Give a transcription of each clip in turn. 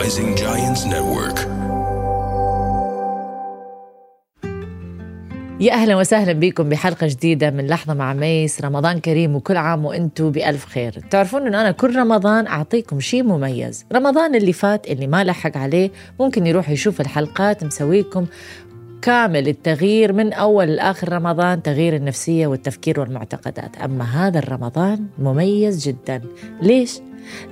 Rising Giants Network. يا أهلا وسهلا بكم بحلقة جديدة من لحظة مع ميس. رمضان كريم وكل عام وأنتم بألف خير. تعرفون إنه أنا كل رمضان أعطيكم شيء مميز. رمضان اللي فات اللي ما لحق عليه ممكن يروح يشوف الحلقات. مسويكم كامل التغيير من أول لآخر رمضان تغيير النفسية والتفكير والمعتقدات. أما هذا الرمضان مميز جدا. ليش؟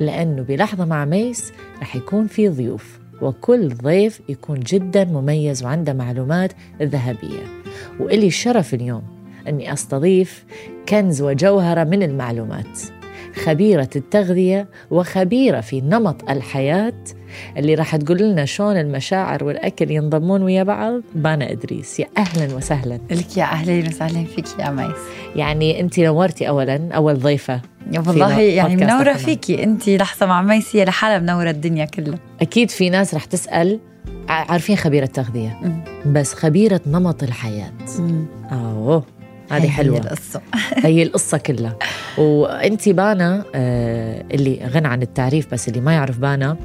لأنه بلحظة مع ميس رح يكون في ضيوف وكل ضيف يكون جدا مميز وعنده معلومات ذهبية. وإلي الشرف اليوم أني أستضيف كنز وجوهرة من المعلومات خبيرة التغذية وخبيرة في نمط الحياة اللي راح تقول لنا شلون المشاعر والأكل ينضمون ويا بعض. بانا إدريس يا أهلا وسهلا. لك يا أهلا وسهلا فيك يا ميس. يعني أنت نورتي أولا أول ضيفة. والله يعني منورة. فيكي. انت لحظة مع ميس هي لحالها منورة الدنيا كلها. أكيد في ناس راح تسأل ع- عارفين خبيرة تغذية مم. بس خبيرة نمط الحياة. أوه. هذه هي حلوة. القصة. هي القصة كلها. وانت بانا آه، اللي غني عن التعريف بس اللي ما يعرف بانا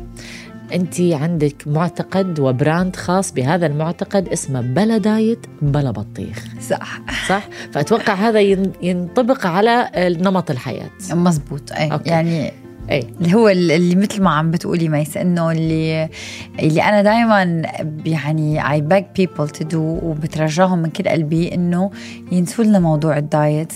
أنت عندك معتقد و brand خاص بهذا المعتقد اسمه بلا diet بلا بطيخ. صح. صح؟ فأتوقع هذا ين- ينطبق على نمط الحياة. مزبوط أي. okay. يعني أي. اللي هو اللي مثل ما عم بتقولي ميس إنه اللي اللي أنا دائما يعني I beg people to do وبترجاهم من كل قلبي إنه ينسوا لنا موضوع الدايت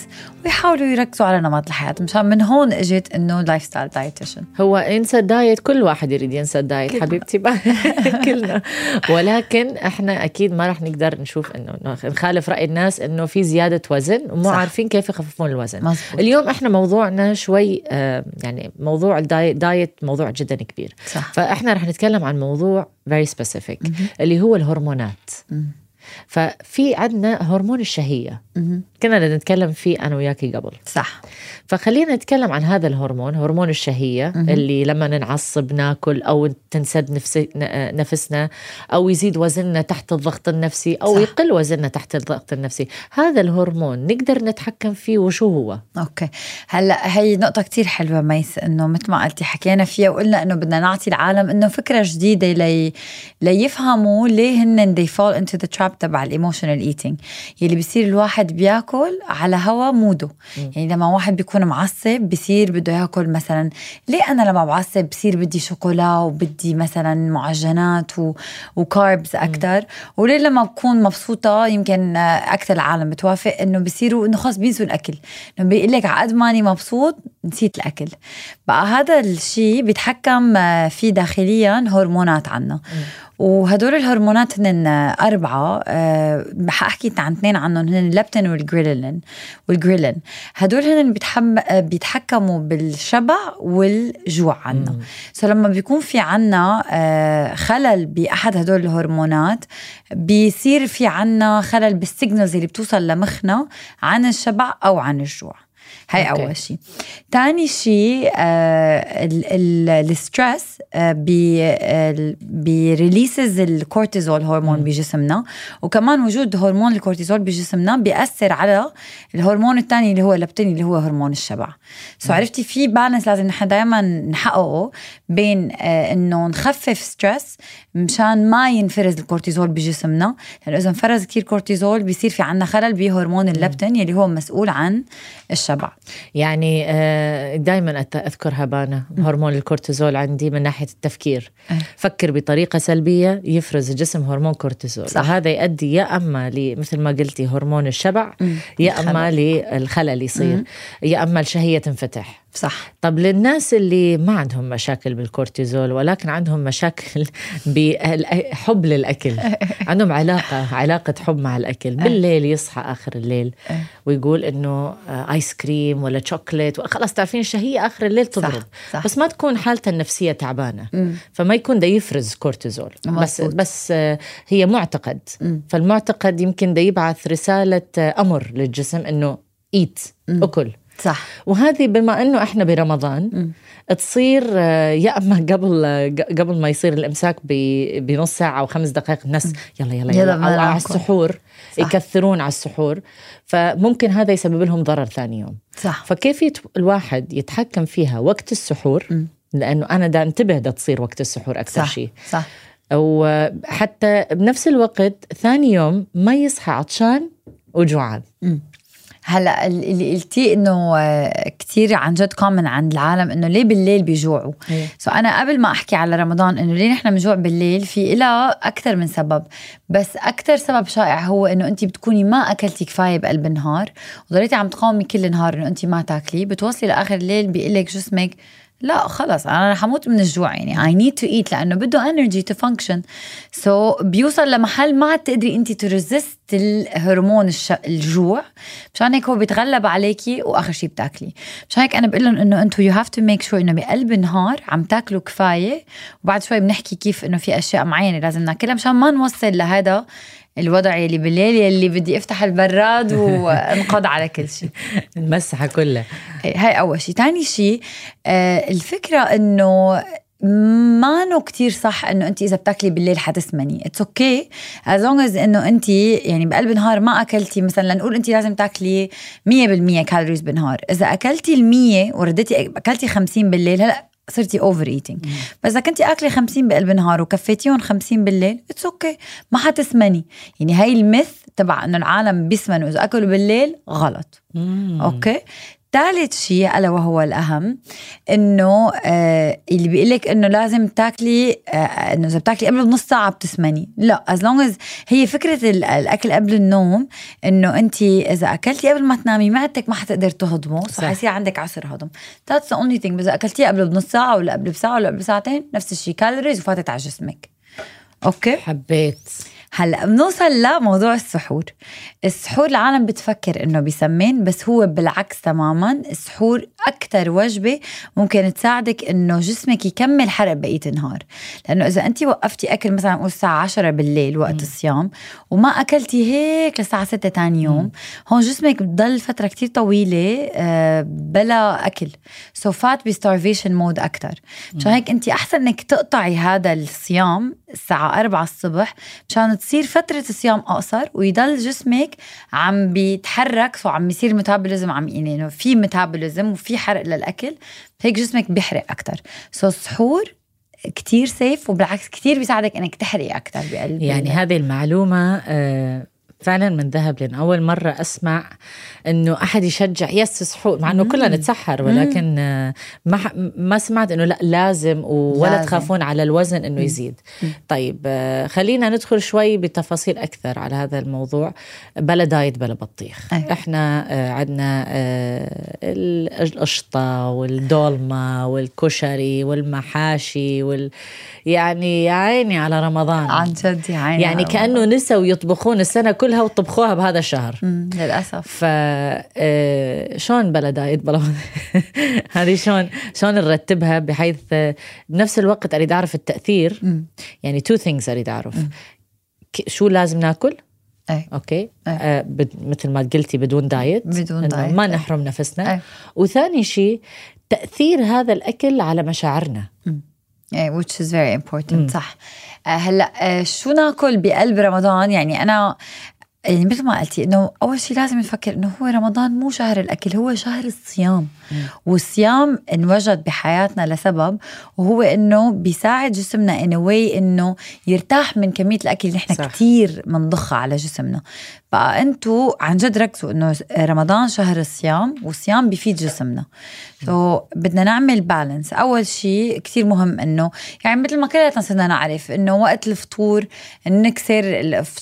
ويحاولوا يركزوا على نمط الحياة. مشان من هون اجت إنه lifestyle dietitian هو انسى ال diet كل واحد يريد ينسى ال diet كلنا. حبيبتي. كلنا. ولكن إحنا أكيد ما راح نقدر نشوف إنه نخالف رأي الناس إنه في زيادة وزن ومو صح. عارفين كيف يخففون الوزن. مزبوط. اليوم إحنا موضوعنا شوي آه، يعني موضوع الدايت دايت موضوع جدا كبير. صح. فإحنا رح نتكلم عن موضوع very specific اللي هو الهرمونات. ففي عندنا هرمون الشهية. كنا بدنا نتكلم فيه أنا وياكي قبل صح فخلينا نتكلم عن هذا الهرمون هرمون الشهية مهم. اللي لما نعصب ناكل أو تنسد نفسي نفسنا أو يزيد وزننا تحت الضغط النفسي أو صح. يقل وزننا تحت الضغط النفسي هذا الهرمون نقدر نتحكم فيه وشو هو okay هلأ هي نقطة كتير حلوة ميس إنه مثل ما قلتي حكينا فيها وقلنا إنه بدنا نعطي العالم إنه فكرة جديدة لي ليفهموا ليه هن they fall into the trap تبع ال emotional eating يلي بصير الواحد بياكل على هوا mood ه. يعني لما واحد بيكون معصب بصير بده ياكل مثلا ليه أنا لما بعصب بصير بدي شوكولا وبدي مثلا معجنات و... وكاربز أكثر وليه لما بكون مبسوطة يمكن أكثر العالم بتوافق إنه بصيروا إنه خلص بينسوا الأكل. إنه بيقول لك على قد ماني مبسوط نسيت الأكل. بقى هذا الشيء بيتحكم آه، فيه داخليا هرمونات عنا. وهدول الهرمونات هن أربعة أه حأحكي عن اثنين عنهم. هن اللبتين والجريلين. والجريلين. هدول هن آه، بيتحكموا بالشبع والجوع عنا. so لما بيكون في عنا آه، خلل بأحد هدول الهرمونات بيصير في عنا خلل بال signals اللي بتوصل لمخنا عن الشبع أو عن الجوع. هاي okay. أول شيء تاني شيء آه ال- ال- ال stress آه بي releases الكورتيزول هرمون بجسمنا. وكمان وجود هرمون الكورتيزول بجسمنا بيأثر على الهرمون الثاني اللي هو اللبتين اللي هو هرمون الشبع. so عرفتي في balance لازم نحن دائما نحققه بين آه إنه نخفف stress مشان ما ينفرز الكورتيزول بجسمنا. لأنه إذا انفرز كثير كورتيزول بيصير في عنا خلل بهرمون اللبتين يلي هو مسؤول عن الشبع. يعني دائما أذكر يا بانا هرمون الكورتيزول عندي من ناحية التفكير. أه. فكر بطريقة سلبية يفرز الجسم هرمون كورتيزول. صح. وهذا يؤدي يا أما ل- مثل ما قلتي هرمون الشبع يا أما للخلل يصير. يا أما الشهية تنفتح. صح. طب للناس اللي ما عندهم مشاكل بالكورتيزول ولكن عندهم مشاكل بحب للأكل. عندهم علاقة علاقة حب مع الأكل. بالليل يصحى آخر الليل ويقول إنه آه، ice cream ولا شوكليت خلاص تعرفين الشهية آخر الليل تضرب. صح. بس ما تكون حالته النفسية تعبانة. فما يكون ده يفرز كورتيزول. بس. بس آه، هي معتقد. فالمعتقد يمكن ده يبعث رسالة آه، أمر للجسم إنه ايت أكل. صح. وهذه بما إنه إحنا برمضان تصير آه، يا أما قبل آه، قبل ما يصير الإمساك بنص ساعة أو خمس دقائق الناس يلا يلا يلا يلا أو على. السحور صح. يكثرون على السحور. فممكن هذا يسبب لهم ضرر ثاني يوم. صح. فكيف يت- الواحد يتحكم فيها وقت السحور؟ لأنه أنا دا أنتبه دا تصير وقت السحور أكثر صح شيء. صح. وحتى بنفس الوقت ثاني يوم ما يصحى عطشان وجوعان. هلا اللي قلتيه إنه آه، كثير عن جد common عند العالم إنه ليه بالليل بيجوعوا. so أنا قبل ما أحكي على رمضان إنه ليه نحن بنجوع بالليل في لها أكثر من سبب. بس أكثر سبب شائع هو إنه انت بتكوني ما أكلتي كفاية بقلب النهار وضليتي عم تقاومي كل النهار إنه انت ما تاكلي بتوصلي لآخر الليل بيقول لك جسمك لا خلص أنا رح أموت من الجوع يعني. I need to eat لأنه بده energy to function. so بيوصل لمحل ما عاد تقدري انت ت resist الهرمون الش... الجوع. مشان هيك هو بيتغلب عليكي وآخر شيء بتاكلي مشان هيك أنا بقول لهم إنه أنتم you have to make sure إنه بقلب النهار عم تاكلوا كفاية. وبعد شوي بنحكي كيف إنه في أشياء معينة لازم ناكلها مشان ما نوصل لهذا الوضع يلي بالليل يلي بدي أفتح البراد وأنقض على كل شيء. المسحة كلها. هاي أول شيء. ثاني شيء آه الفكرة إنه ما نو كتير صح إنه انت إذا بتاكلي بالليل حتسمني. it's okay as long as إنه انت يعني بقلب النهار ما أكلتي مثلا لنقول انت لازم تاكلي 100% calories بالنهار. إذا أكلتي ال100 ورديتي أكلتي 50 بالليل هلأ صرتي overeating بس إذا كنتي اكلي 50 بقلب النهار وكفيتيهم 50 بالليل it's okay okay. ما حتسمني. يعني هاي ال myth تبع إنه العالم بيسمنوا إذا أكلوا بالليل غلط. مم. okay ثالث شيء ألا وهو الأهم إنه آه اللي بيقول لك إنه لازم تاكلي آه إنه إذا بتاكلي قبل بنص ساعة بتسمني. لا as long هي فكرة الأكل قبل النوم إنه انت إذا أكلتي قبل ما تنامي معدتك ما حتقدر تهضمه صح؟ حيصير عندك عسر هضم. that's the only thing إذا أكلتيه قبل بنص ساعة ولا قبل بساعة ولا قبل ساعتين نفس الشيء. calories وفاتت على جسمك. okay؟ حبيت. هلأ بنوصل لموضوع السحور. السحور العالم بتفكر إنه بيسمن بس هو بالعكس تماما. السحور أكثر وجبة ممكن تساعدك إنه جسمك يكمل حرق بقية النهار. لأنه إذا انت وقفتي أكل مثلا نقول الساعة 10 بالليل وقت م. الصيام وما أكلتي هيك للساعة 6 ثاني يوم م. هون جسمك بضل فترة كتير طويلة آه، بلا أكل. so فات ب starvation mode أكثر مشان هيك؟ انت أحسن إنك تقطعي هذا الصيام الساعة 4 الصبح مشان تصير فترة الصيام أقصر ويضل جسمك عم بيتحرك وعم بيصير metabolism عم يعني في metabolism وفي حرق للأكل هيك جسمك بيحرق أكتر. so السحور كتير safe وبالعكس كتير بيساعدك إنك تحرقي أكثر بقلب يعني هذه المعلومة آه فعلا من ذهب لأن أول مرة أسمع إنه أحد يشجع يس سحور مع إنه كلنا نتسحر ولكن ما ما سمعت إنه لأ لازم ولا لازم. تخافون على الوزن إنه يزيد. طيب آه، خلينا ندخل شوي بتفاصيل أكثر على هذا الموضوع. بلا دايت بلا بطيخ. أيوة. إحنا آه، عندنا آه، القشطة والدولمة والكشري والمحاشي وال يعني يا عيني على رمضان. عن جد يا عيني يعني كأنه نسوا يطبخون السنة كلها وطبخوها بهذا الشهر. للأسف. ف شلون بلا diet بلا هذه شلون شلون نرتبها بحيث بنفس الوقت أريد أعرف التأثير. يعني two things أريد أعرف. شو لازم ناكل؟ أي. okay. أي. آه بد... مثل ما قلتي بدون diet بدون diet ما نحرم نفسنا. أي. وثاني شيء تأثير هذا الأكل على مشاعرنا. إيه which is very important م. صح. هلأ شو ناكل بقلب رمضان؟ يعني أنا يعني مثل ما قلتي إنه أول شيء لازم نفكر إنه هو رمضان مو شهر الأكل هو شهر الصيام. والصيام انوجد بحياتنا لسبب وهو إنه بيساعد جسمنا in a way إنه يرتاح من كمية الأكل اللي نحن كثير بنضخها على جسمنا. بقى أنتوا عن جد ركزوا إنه رمضان شهر الصيام والصيام بيفيد جسمنا. so, بدنا نعمل balance أول شيء كثير مهم إنه يعني مثل ما كلنا صرنا نعرف إنه وقت الفطور نكسر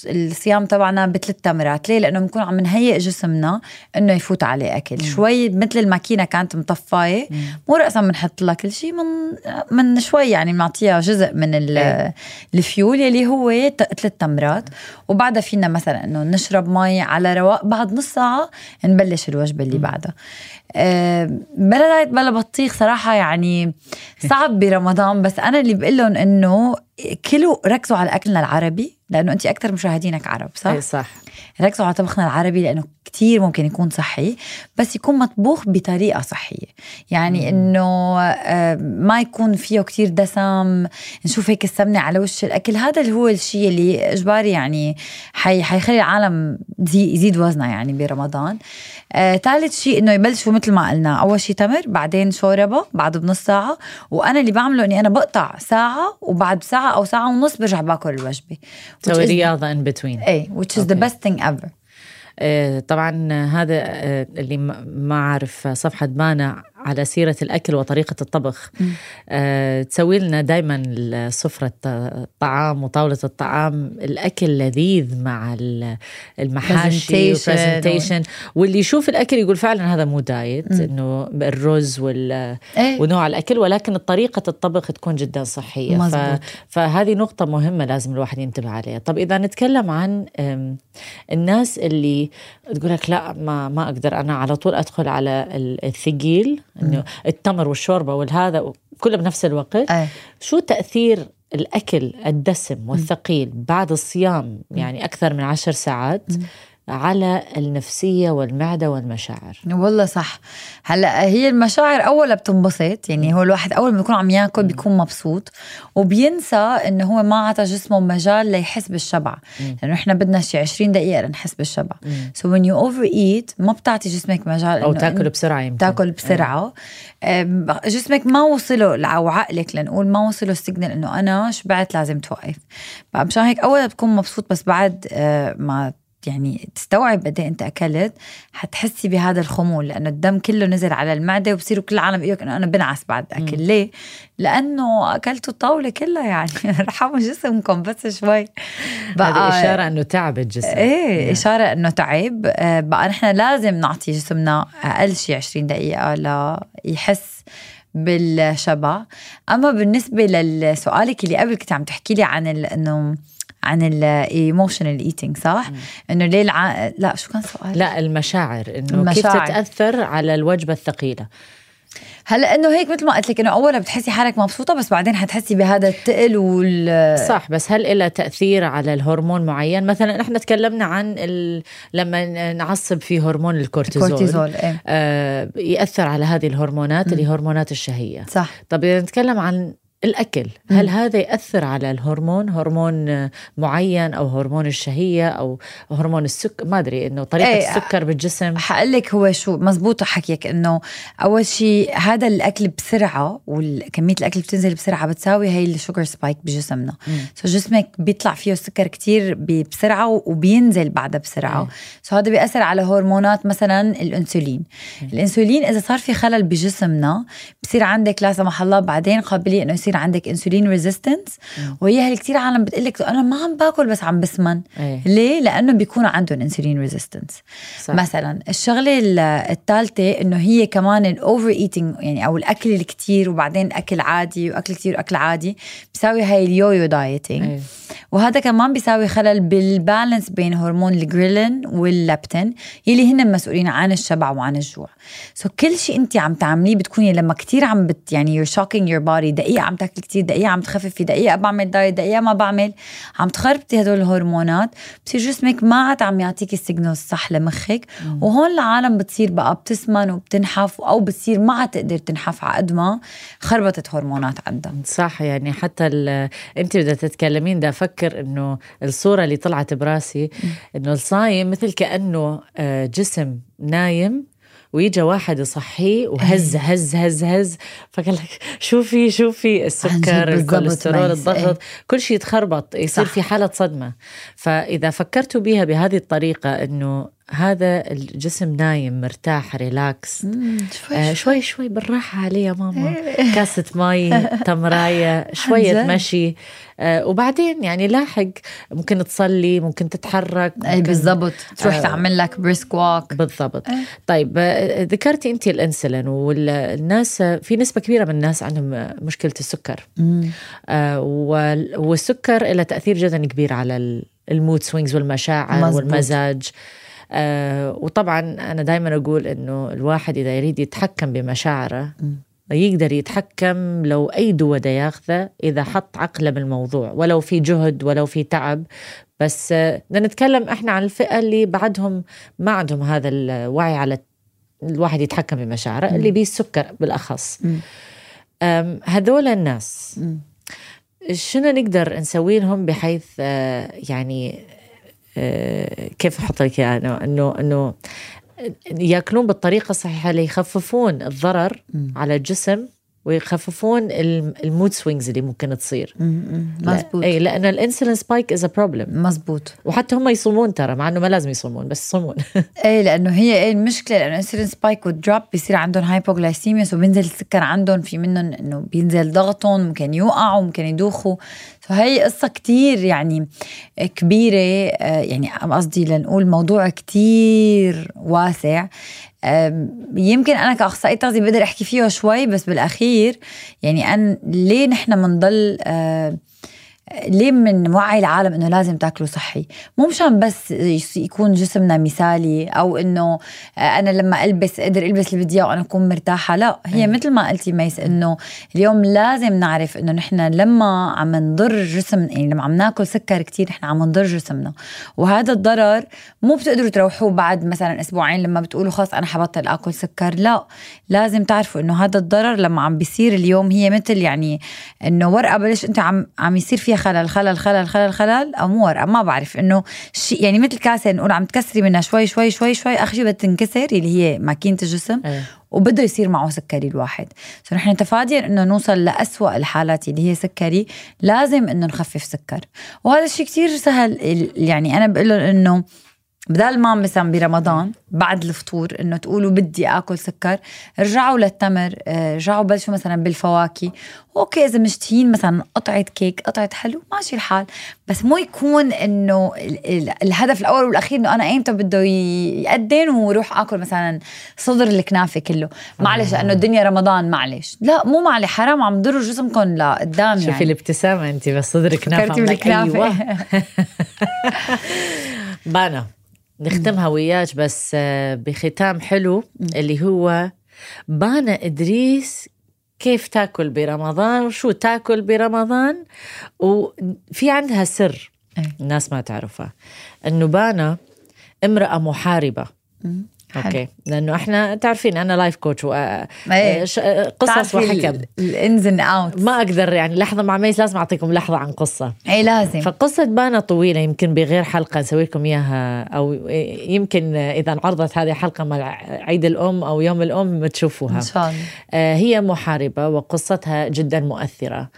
الصيام تبعنا بثلاث تمرات. ليه؟ لأنه بنكون عم نهيئ جسمنا إنه يفوت عليه أكل. مم. شوي مثل الماكينة كانت مطفاية مو راسا بنحط لها كل شيء من من شوي يعني بنعطيها جزء من الفيول يلي هو ثلاث تمرات. وبعدها فينا مثلا إنه نشرب مي على رواق بعد نص ساعة نبلش الوجبة اللي بعدها. بلا diet بلا بطيخ صراحة يعني صعب برمضان. بس أنا اللي بقول لهم إنه كلوا ركزوا على أكلنا العربي لأنه انت أكثر مشاهدينك عرب صح؟ اي صح. ركزوا على طبخنا العربي لأنه كتير ممكن يكون صحي بس يكون مطبوخ بطريقة صحية. يعني إنه آه، ما يكون فيه كتير دسم نشوف هيك السمنة على وش الأكل. هذا اللي هو الشيء اللي إجباري يعني حي حيخلي العالم يزيد وزنها يعني برمضان. آه، ثالث شيء إنه يبلشوا مثل ما قلنا أول شيء تمر بعدين شوربة بعد بنص ساعة. وأنا اللي بعمله إني أنا بقطع ساعة وبعد ساعة أو ساعة ونص برجع باكل الوجبة. تسوي رياضة in between إيه which is the أوكي. best thing ever. آه، طبعا هذا آه، اللي ما- عارف صفحة بانا على سيرة الأكل وطريقة الطبخ. آه، تسوي لنا دايما سفرة الطعام وطاولة الطعام الأكل لذيذ مع ال- المحاشي وال presentation واللي يشوف الأكل يقول فعلا هذا مو diet إنه الرز وال إيه. ونوع الأكل. ولكن طريقة الطبخ تكون جدا صحية. مزبوط. فهذه نقطة مهمة لازم الواحد ينتبه عليها. طب إذا نتكلم عن الناس اللي تقول لك لا ما ما أقدر أنا على طول أدخل على ال- الثقيل إنه التمر والشوربة والهذا كله بنفس الوقت. إيه شو تأثير الأكل الدسم والثقيل بعد الصيام؟ يعني أكثر من عشر ساعات. على النفسية والمعدة والمشاعر. والله صح. هلا هي المشاعر اول بتنبسط يعني هو الواحد أول ما بيكون عم ياكل بيكون مبسوط وبينسى إنه هو ما عطى جسمه مجال ليحس بالشبع. لأنه إحنا بدنا شي 20 دقيقة لنحس بالشبع. so when you overeat ما بتعطي جسمك مجال أو إنه تاكل أنت بسرعة يمكن. تاكل بسرعة. أم، جسمك ما وصله أو عقلك لنقول ما وصله ال signal إنه أنا شبعت لازم توقف. مشان هيك اول بتكون مبسوط بس بعد آه، ما يعني تستوعب قد إيه أنت أكلت حتحسي بهذا الخمول لأنه الدم كله نزل على المعدة وبصيروا كل العالم يقول إنه أنا بنعس بعد أكل. ليه؟ لأنه اكلتوا الطاولة كلها يعني. ارحموا جسمكم بس شوي. هذه إشارة إنه تعب الجسم. إيه إشارة إنه تعب. آه، بقى نحن لازم نعطي جسمنا أقل شيء 20 دقيقة ليحس بالشبع. أما بالنسبة لسؤالك اللي قبل كنت عم تحكي لي عن إنه عن ال emotional eating صح؟ إنه ليه الع... لا شو كان سؤال؟ لا المشاعر إنه كيف. تتأثر على الوجبة الثقيلة. هلا إنه هيك مثل ما قلت لك إنه اول بتحسي حالك مبسوطة بس بعدين حتحسي بهذا الثقل وال صح بس هل لها تأثير على الهرمون معين؟ مثلا إحنا تكلمنا عن ال... لما نعصب في هرمون الكورتيزول, الكورتيزول إيه. آه يأثر على هذه الهرمونات اللي هي هرمونات الشهية. صح. طب إذا نتكلم عن الأكل. هل هذا يأثر على الهرمون هرمون معين أو هرمون الشهية أو هرمون السكر ما أدري إنه طريقة إيه. السكر بالجسم؟ حقول لك هو شو مزبوط حكيك إنه أول شيء هذا الأكل بسرعة وكميه الأكل بتنزل بسرعة بتساوي هي ال sugar spike بجسمنا. so جسمك بيطلع فيه السكر كتير بسرعة وبينزل بعدها بسرعة. إيه. so هذا بيأثر على هرمونات مثلا الإنسولين. الإنسولين إذا صار في خلل بجسمنا بصير عندك لا سمح الله بعدين قابلية إنه يصير عندك insulin resistance وهي هي كثير عالم بتقول لك أنا ما عم باكل بس عم بسمن إيه. ليه لأنه بيكون عندهم insulin resistance. مثلا الشغلة ال- الثالثه إنه هي كمان ال overeating يعني أو الأكل الكتير وبعدين أكل عادي وأكل كتير وأكل عادي بيساوي هاي ال yo-yo dieting إيه. وهذا كمان بيساوي خلل بال balance بين هرمون ال ghrelin وال leptin يلي هن مسؤولين عن الشبع وعن الجوع so كل شيء انت عم تعمليه بتكوني لما كتير عم بت يعني you're shocking your body دقيقة عم تاكلي كتير دقيقة عم تخففي دقيقة بعمل diet دقيقة ما بعمل. عم تخربطي هدول الهرمونات. بصير جسمك ما عاد عم يعطيك ال signal الصح لمخك. وهون العالم بتصير بقى بتسمن وبتنحف أو بتصير ما عاد تقدر تنحف على قد ما خربطت هرمونات عندها. صح يعني حتى ال- أنت بدها تتكلمين ده أفكر إنه الصورة اللي طلعت براسي إنه الصايم مثل كأنه آه، جسم نايم ويجا واحد يصحيه وهز هز هز هز فقال لك شوفي شوفي السكر الكوليسترول الضغط إيه. كل شيء يتخربط يصير صح. في حالة صدمة فإذا فكرتوا بها بهذه الطريقة إنه هذا الجسم نايم مرتاح relax آه شوي. شوي بالراحة عليه يا ماما. كاسة مي تمراية شوية. مشي. آه وبعدين يعني لاحق ممكن تصلي ممكن تتحرك اي ممكن- بالضبط. تروح آه. تعمل لك brisk walk بالضبط. طيب آه، ذكرتي انت الانسولين والناس في نسبة كبيرة من الناس عندهم مشكلة السكر. آه وال- والسكر له تأثير جدا كبير على ال- المود سوينجز والمشاعر مزبوط. والمزاج. وطبعا أنا دائما أقول إنه الواحد إذا يريد يتحكم بمشاعره يقدر يتحكم لو أي دواء ياخذه إذا حط عقله بالموضوع ولو في جهد ولو في تعب بس آه، بدنا نتكلم إحنا عن الفئة اللي بعدهم ما عندهم هذا الوعي على الواحد يتحكم بمشاعره اللي بيه السكر. أم، هذول الناس. شنو نقدر نسوي لهم بحيث آه، يعني آه، كيف أحط لك إياها؟ انه انه إنه ياكلون بالطريقة الصحيحة ليخففون الضرر مم. على الجسم ويخففون الم- ال mood swings اللي ممكن تصير. مزبوط اي لأن ال insulin spike is a problem مزبوط وحتى هم يصومون ترى مع إنه ما لازم يصومون بس يصومون. إيه لأنه هي إيه المشكلة لأنه insulin spike وال drop بيصير عندهم hypoglycemia so بينزل السكر عندهم في منهم إنه بينزل ضغطهم ممكن يوقعوا ممكن يدوخوا. فهي قصة كتير يعني كبيرة آه، يعني قصدي لنقول موضوع كتير واسع. يمكن أنا كاخصائي تغذيه بقدر أحكي فيه شوي بس بالأخير يعني أن ليه نحن بنضل ليه بنوعي العالم إنه لازم تاكلوا صحي؟ مو مشان بس يكون جسمنا مثالي أو إنه آه، أنا لما ألبس أقدر ألبس اللي بدي إياه وأنا أكون مرتاحة لا. هي أي. مثل ما قلتي ميس إنه اليوم لازم نعرف إنه نحن لما عم نضر جسم يعني لما عم ناكل سكر كتير نحن عم نضر جسمنا. وهذا الضرر مو بتقدروا تروحوه بعد مثلا أسبوعين لما بتقولوا خلص أنا حبطل آكل سكر لا. لازم تعرفوا إنه هذا الضرر لما عم بيصير اليوم هي مثل يعني إنه ورقة بلش أنت عم عم يصير فيها خلل خلل خلل خلل خلل أو مو ورقه ما بعرف إنه شيء يعني مثل كاسة نقول عم تكسري منها شوي شوي شوي شوي اخر شيء بدها تنكسر اللي هي ماكينة الجسم إيه. وبده يصير معه سكري الواحد. so نحن تفاديا إنه نوصل لأسوأ الحالات اللي هي سكري لازم إنه نخفف سكر. وهذا الشيء كتير سهل يعني أنا بقول لهم إنه بدل ما مثلا برمضان بعد الفطور إنه تقولوا بدي آكل سكر رجعوا للتمر آه، رجعوا بلشوا مثلا بالفواكه. okay إذا مشتهين مثلا قطعة كيك قطعة حلو ماشي الحال. بس مو يكون إنه ال- ال- الهدف الأول والأخير إنه أنا ايمتى بده ي- يأذن وروح آكل مثلا صدر الكنافة كله. معلش لأنه الدنيا رمضان معلش. لا مو معلش حرام عم تضروا جسمكم لقدام شوفي يعني. الابتسامة انت بس فكرتي لك بالكنافة. أيوة. بانا. نختمها وياك بس آه، بختام حلو اللي هو بانا إدريس كيف تاكل برمضان وشو تاكل برمضان وفي عندها سر إيه. الناس ما تعرفها إنه بانا امرأة محاربة. okay. لأنه إحنا تعرفين أنا life coach. قصص وحكم. ال- ال ins and out ما أقدر يعني لحظة مع ميس لازم أعطيكم لحظة عن قصة. اي لازم. فقصة بانا طويلة يمكن بغير حلقة نسوي لكم إياها أو يمكن إذا انعرضت هذه الحلقة مع عيد الأم أو يوم الأم تشوفوها. إن شاء الله. آه، هي محاربة وقصتها جدا مؤثرة.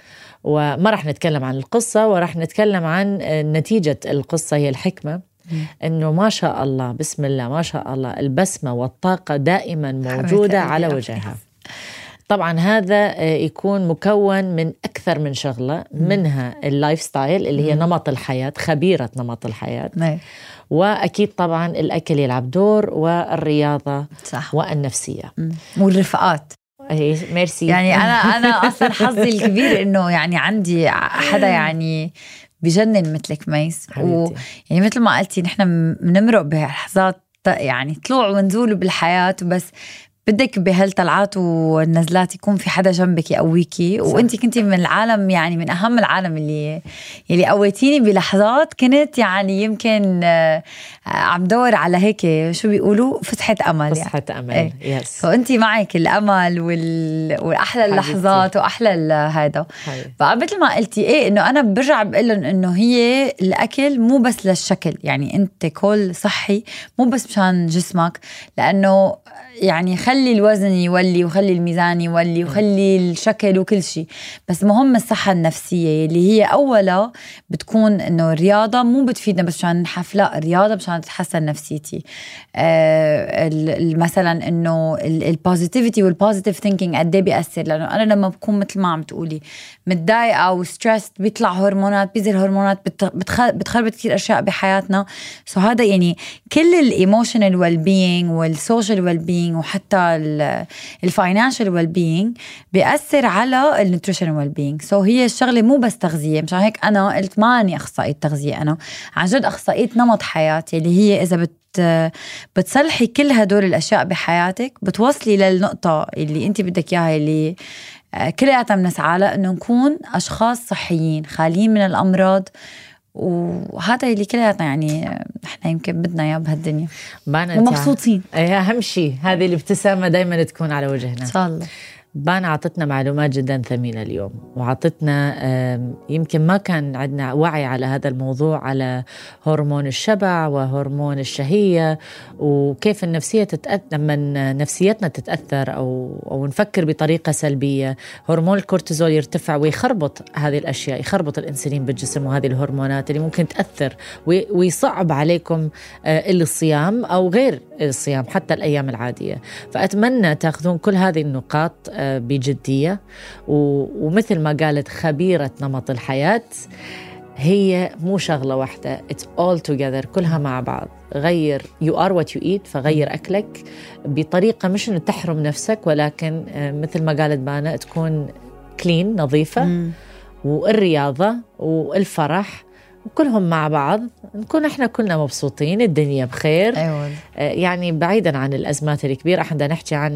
وما راح نتكلم عن القصة وراح نتكلم عن نتيجة القصة هي الحكمة. إنه ما شاء الله بسم الله ما شاء الله البسمة والطاقة دائما موجودة قلبي على وجهها. طبعا هذا آه، يكون مكون من أكثر من شغلة منها ال lifestyle اللي هي نمط الحياة خبيرة نمط الحياة. إيه. وأكيد طبعا الأكل يلعب دور والرياضة صح. والنفسية. والرفقات. هي ميرسي. يعني أنا أنا أصلا حظي الكبير إنه يعني عندي حدا يعني بجنن مثلك ميس حبيبتي. يعني مثل ما قلتي نحن بنمرق بلحظات يعني طلوع ونزول بالحياة بس بدك بهالطلعات والنزلات يكون في حدا جنبك يقويكي؟ وانت كنتي من العالم يعني من أهم العالم اللي اللي قويتيني بلحظات كنت يعني يمكن آه، عم دور على هيك شو بيقولوا؟ فتحه أمل يعني. فسحة أمل. إيه. يس فانت معك الأمل وال... واحلى. اللحظات وأحلى هذا. فمثل ما قلتي إيه إنه أنا برجع بقول لهم إنه هي الأكل مو بس للشكل يعني أنت كل صحي مو بس مشان جسمك لأنه يعني خلي الوزن يولي وخلي الميزان يولي وخلي الشكل وكل شيء. بس مهم الصحة النفسية اللي هي أولا بتكون إنه الرياضة مو بتفيدنا بس مشان نحف لا الرياضة مشان تتحسن نفسيتي. آه مثلا إنه ال positivity وال positive thinking قد إيه بيأثر؟ لأنه أنا لما بكون مثل ما عم تقولي متضايقة و stressed بيطلع هرمونات بينزل هرمونات بت- بتخ- بتخربط كثير أشياء بحياتنا. so هذا يعني كل ال emotional well-being وال social well-being وحتى ال financial well-being بيأثر على ال nutrition well-being so هي الشغلة مو بس تغذية مشان هيك أنا قلت ماني أخصائية تغذية أنا عن جد أخصائية نمط حياتي اللي هي إذا بت بتصلحي كل هدول الأشياء بحياتك بتوصلي للنقطة اللي أنت بدك إياها اللي آه، كلياتنا بنسعى لها إنه نكون أشخاص صحيين خاليين من الأمراض وهذا اللي كلياتنا يعني إحنا يمكن بدنا إياه بهالدنيا. ومبسوطين. إيه أهم شيء هذه الابتسامة دائما تكون على وجهنا. إن شاء الله. بانا عطتنا معلومات جدا ثمينة اليوم وعطتنا يمكن ما كان عندنا وعي على هذا الموضوع على هرمون الشبع وهرمون الشهية وكيف النفسية تتأثر لما نفسيتنا تتأثر أو, أو نفكر بطريقة سلبية هرمون الكورتيزول يرتفع ويخربط هذه الأشياء يخربط الأنسولين بالجسم وهذه الهرمونات اللي ممكن تأثر ويصعب عليكم آه، الصيام أو غير الصيام حتى الأيام العادية. فأتمنى تأخذون كل هذه النقاط آه، بجدية. ومثل ما قالت خبيرة نمط الحياة هي مو شغلة واحدة. It's all together كلها مع بعض. غير you are what you eat فغير أكلك. بطريقة مش إنه تحرم نفسك ولكن آه، مثل ما قالت بانا تكون clean نظيفة. والرياضة والفرح. وكلهم مع بعض نكون إحنا كلنا مبسوطين الدنيا بخير. أيوة. يعني بعيدا عن الأزمات الكبيرة إحنا نحكي عن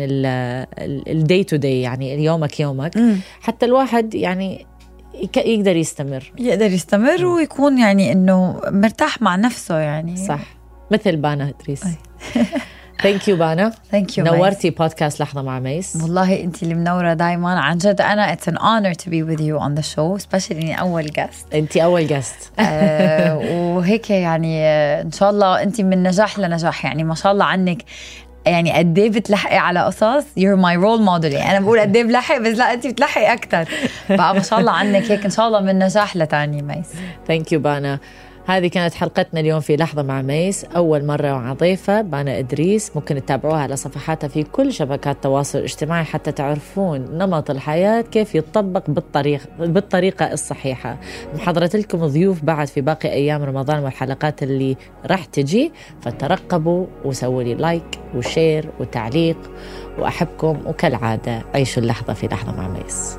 ال day to day يعني يومك يومك. م. حتى الواحد يعني يقدر يستمر. يقدر يستمر ويكون يعني إنه مرتاح مع نفسه يعني. صح. مثل بانا إدريس. thank you بانا thank you نورتي بودكاست لحظة مع ميس والله انت اللي منورة دائما عن جد أنا it's an honor to be with you on the show specially إني أول guest انت أول guest آه وهيك يعني آه إن شاء الله انت من نجاح لنجاح. يعني ما شاء الله عنك. يعني قد إيه بتلحقي على قصص؟ you're my role model يعني أنا بقول قد إيه بلحق بس لا أنت بتلحقي أكثر بقى ما شاء الله عنك. هيك إن شاء الله من نجاح لتاني ميس thank you بانا هذه كانت حلقتنا اليوم في لحظة مع ميس. أول مرة مع ضيفة بانا إدريس. ممكن تتابعوها على صفحاتها في كل شبكات التواصل الاجتماعي حتى تعرفون نمط الحياة كيف يطبق بالطريقة, بالطريقة الصحيحة. محضرت لكم ضيوف بعد في باقي أيام رمضان والحلقات اللي راح تجي. فترقبوا وسووا لي like و share وتعليق. وأحبكم وكالعادة عيشوا اللحظة في لحظة مع ميس.